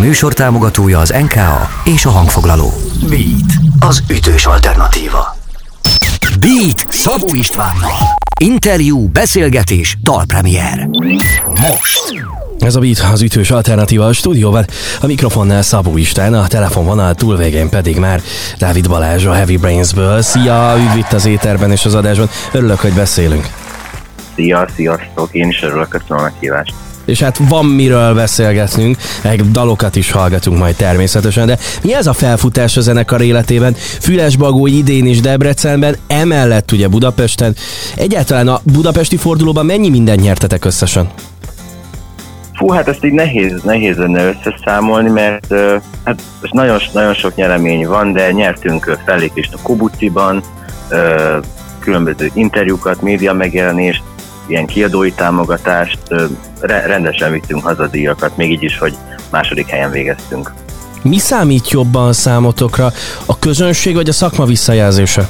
műsor támogatója az NKA és a hangfoglaló. Beat, az ütős alternatíva. Beat Szabó Istvánnal. Interjú, beszélgetés, dalpremier. Most. Ez a Beat az ütős alternatíva a stúdióban. A mikrofonnál Szabó István, a telefonvonal túlvégén pedig már Dávid Balázs a Heavy Brainsből. Szia, üdv itt az éterben és az adásban. Örülök, hogy beszélünk. Szia, sziasztok, én is örülök, köszönöm a meghívást és hát van miről beszélgetnünk, meg dalokat is hallgatunk majd természetesen, de mi ez a felfutás a zenekar életében? Fülesbagó idén is Debrecenben, emellett ugye Budapesten. Egyáltalán a budapesti fordulóban mennyi mindent nyertetek összesen? Fú, hát ezt így nehéz, nehéz lenne összeszámolni, mert hát nagyon, nagyon sok nyeremény van, de nyertünk fellépést a Kobuciban, különböző interjúkat, média megjelenést, ilyen kiadói támogatást, rendesen vittünk hazadíjakat, még így is, hogy második helyen végeztünk. Mi számít jobban számotokra, a közönség vagy a szakma visszajelzése?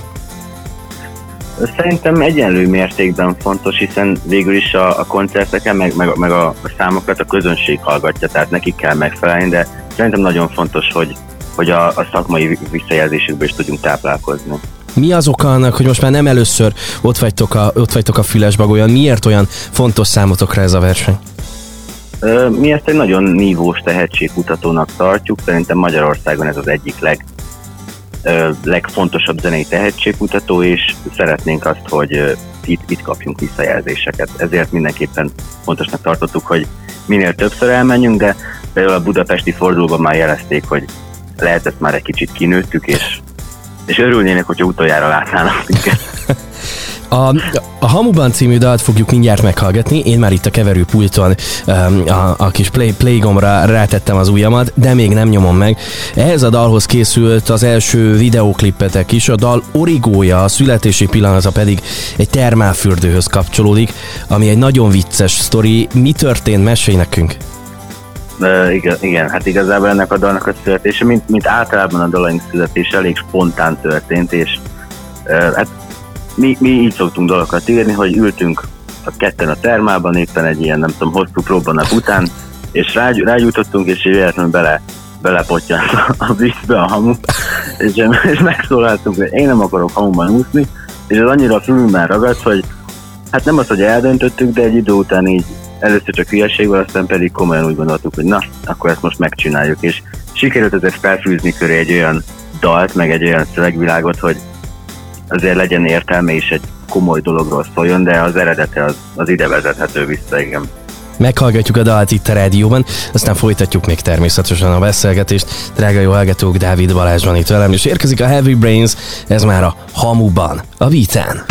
Szerintem egyenlő mértékben fontos, hiszen végül is a, a koncerteken, meg, meg, meg a, a számokat a közönség hallgatja, tehát nekik kell megfelelni, de szerintem nagyon fontos, hogy, hogy a, a szakmai visszajelzésükből is tudjunk táplálkozni. Mi az oka annak, hogy most már nem először ott vagytok a, ott vagytok a Fülesbagolyan? Miért olyan fontos számotokra ez a verseny? Mi ezt egy nagyon nívós tehetségkutatónak tartjuk, szerintem Magyarországon ez az egyik leg, legfontosabb zenei tehetségkutató, és szeretnénk azt, hogy itt, itt kapjunk visszajelzéseket. Ezért mindenképpen fontosnak tartottuk, hogy minél többször elmenjünk, de például a budapesti fordulóban már jelezték, hogy lehet ezt már egy kicsit kinőttük, és és örülnének, hogyha utoljára látnának. A, a Hamuban című dalt fogjuk mindjárt meghallgatni. Én már itt a keverőpulton um, a, a kis play, play gombra rátettem az ujjamat, de még nem nyomom meg. Ehhez a dalhoz készült az első videóklippetek is. A dal origója, a születési pillanata pedig egy termálfürdőhöz kapcsolódik, ami egy nagyon vicces sztori. Mi történt? Mesélj nekünk! Igen, igen, hát igazából ennek a dalnak a születése, mint, mint általában a dalaink születése elég spontán történt, és uh, hát mi, mi így szoktunk dalokat írni, hogy ültünk a ketten a termában, éppen egy ilyen, nem tudom, hosszú próbanak után, és rágy, rágyújtottunk, és véletlenül bele, belepottyant a vízbe a hamu, és, és megszólaltunk, hogy én nem akarok hamuban úszni, és az annyira a fülünkben ragadt, hogy hát nem az, hogy eldöntöttük, de egy idő után így először csak hülyeségből, aztán pedig komolyan úgy gondoltuk, hogy na, akkor ezt most megcsináljuk, és sikerült ezért felfűzni köré egy olyan dalt, meg egy olyan szövegvilágot, hogy azért legyen értelme és egy komoly dologról szóljon, de az eredete az, az ide vezethető vissza, igen. Meghallgatjuk a dalt itt a rádióban, aztán folytatjuk még természetesen a beszélgetést. Drága jó hallgatók, Dávid Balázs van itt velem, és érkezik a Heavy Brains, ez már a Hamuban, a Vitán.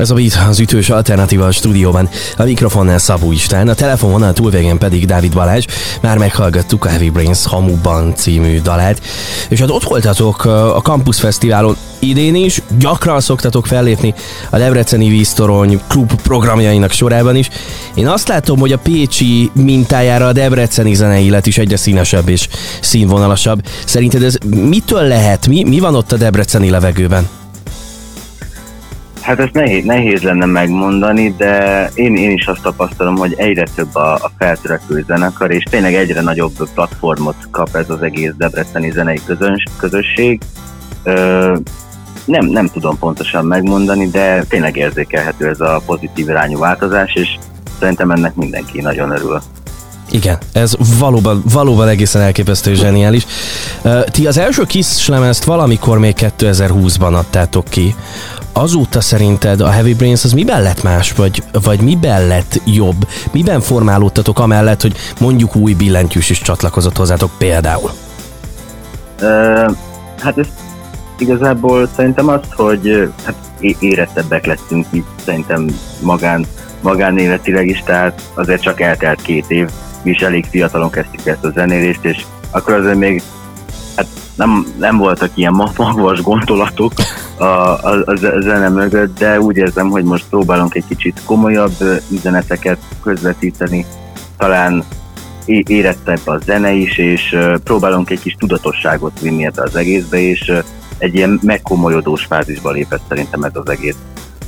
Ez a Beat az ütős alternatíva a stúdióban. A mikrofonnál Szabó István, a telefonvonal túlvégén pedig Dávid Balázs. Már meghallgattuk a Heavy Brains Hamuban című dalát. És hát ott voltatok a Campus Fesztiválon idén is, gyakran szoktatok fellépni a Debreceni víztorony klub programjainak sorában is. Én azt látom, hogy a Pécsi mintájára a Debreceni zenei élet is egyre színesebb és színvonalasabb. Szerinted ez mitől lehet? Mi, mi van ott a Debreceni levegőben? Hát ezt nehéz, nehéz lenne megmondani, de én, én is azt tapasztalom, hogy egyre több a, a feltörekvő zenekar, és tényleg egyre nagyobb platformot kap ez az egész debreceni zenei közöns, közösség. Ö, nem, nem tudom pontosan megmondani, de tényleg érzékelhető ez a pozitív irányú változás, és szerintem ennek mindenki nagyon örül. Igen, ez valóban, valóban egészen elképesztő zseniális. Ti az első kis lemezt valamikor még 2020-ban adtátok ki azóta szerinted a Heavy Brains az miben lett más, vagy, vagy miben lett jobb? Miben formálódtatok amellett, hogy mondjuk új billentyűs is csatlakozott hozzátok például? Uh, hát ez igazából szerintem azt, hogy hát érettebbek lettünk itt, szerintem magán, magánéletileg is, tehát azért csak eltelt két év, mi is elég fiatalon kezdtük ezt a zenélést, és akkor azért még hát nem, nem voltak ilyen magvas gondolatok, a, a, a zene mögött, de úgy érzem, hogy most próbálunk egy kicsit komolyabb üzeneteket közvetíteni, talán érettebb a zene is, és próbálunk egy kis tudatosságot vinni ebbe az egészbe, és egy ilyen megkomolyodós fázisba lépett szerintem ez az egész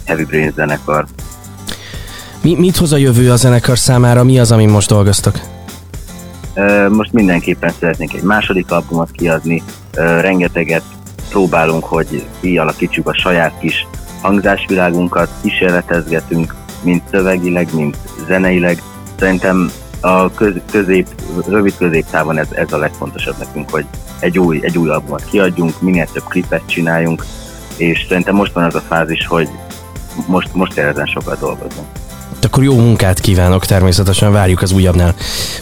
Heavy Brain zenekar. Mi, mit hoz a jövő a zenekar számára? Mi az, amin most dolgoztak? Most mindenképpen szeretnénk egy második albumot kiadni, rengeteget próbálunk, hogy kialakítsuk a saját kis hangzásvilágunkat, kísérletezgetünk, mint szövegileg, mint zeneileg. Szerintem a köz, közép, rövid középtávon ez, ez a legfontosabb nekünk, hogy egy új, egy új albumot kiadjunk, minél több klipet csináljunk, és szerintem most van az a fázis, hogy most, most ezen sokat dolgozunk. Akkor jó munkát kívánok, természetesen várjuk az újabbnál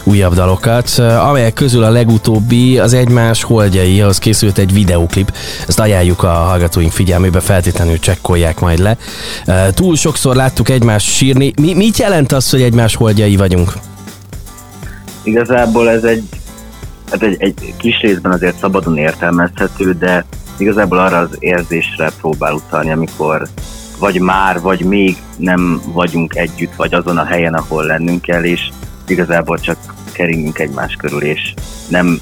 újabb dalokat, amelyek közül a legutóbbi az egymás holdjai, az készült egy videóklip, ezt ajánljuk a hallgatóink figyelmébe, feltétlenül csekkolják majd le. Túl sokszor láttuk egymást sírni. Mi, mit jelent az, hogy egymás holdjai vagyunk? Igazából ez egy, hát egy, egy kis részben azért szabadon értelmezhető, de igazából arra az érzésre próbál utalni, amikor vagy már, vagy még nem vagyunk együtt, vagy azon a helyen, ahol lennünk kell, és igazából csak keringünk egymás körül, és nem,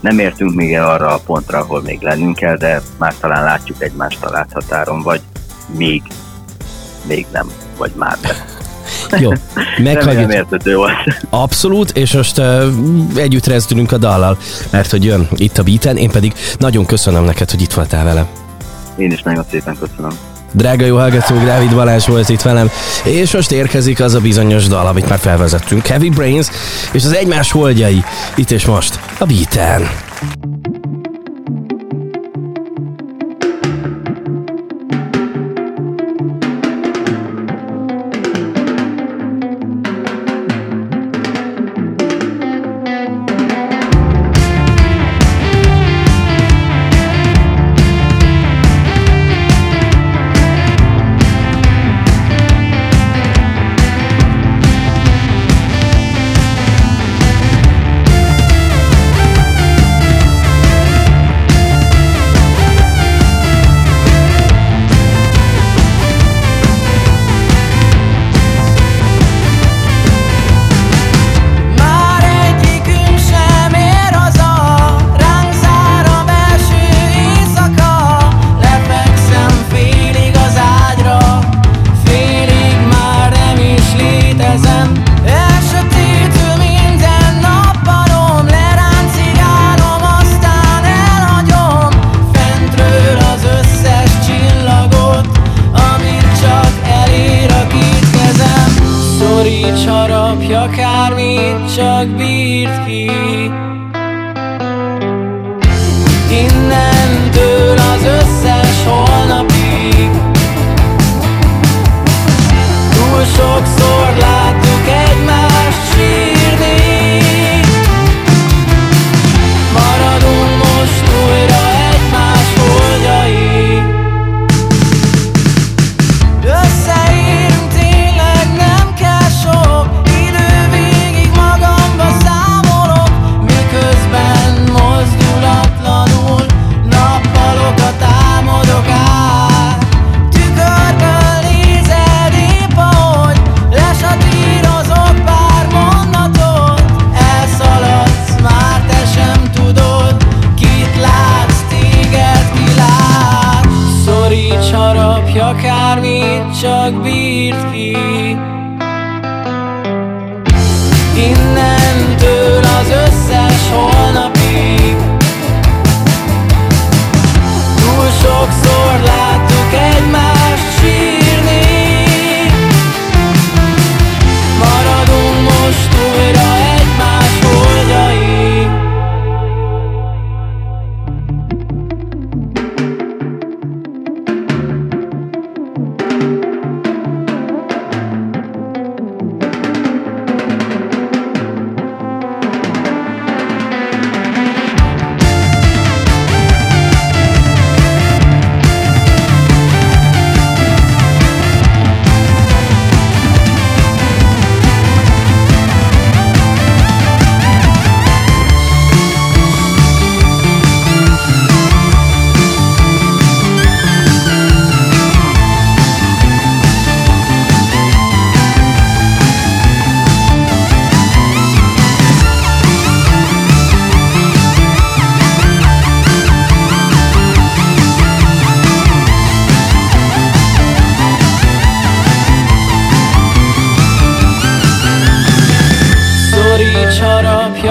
nem értünk még el arra a pontra, ahol még lennünk kell, de már talán látjuk egymást a láthatáron, vagy még, még nem, vagy már nem. Jó, meghallgatjuk. értető volt. Abszolút, és most uh, együtt rezdülünk a dallal, mert hogy jön itt a beaten, én pedig nagyon köszönöm neked, hogy itt voltál vele. Én is nagyon szépen köszönöm. Drága jó hallgatók, Dávid Balázs volt itt velem, és most érkezik az a bizonyos dal, amit már felvezettünk, Heavy Brains, és az egymás holdjai, itt és most, a Beaten.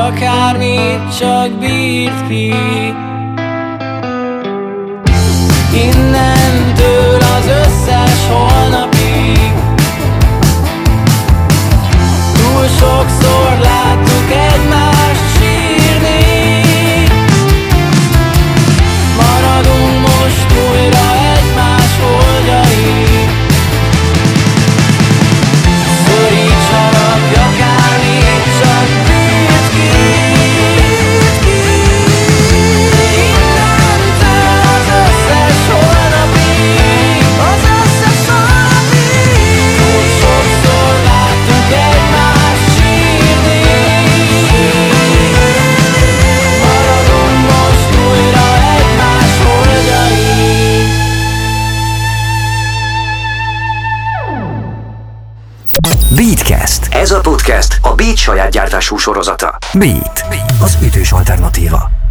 akármit csak bírt ki. Beat saját gyártású sorozata. Beat, az ütős alternatíva.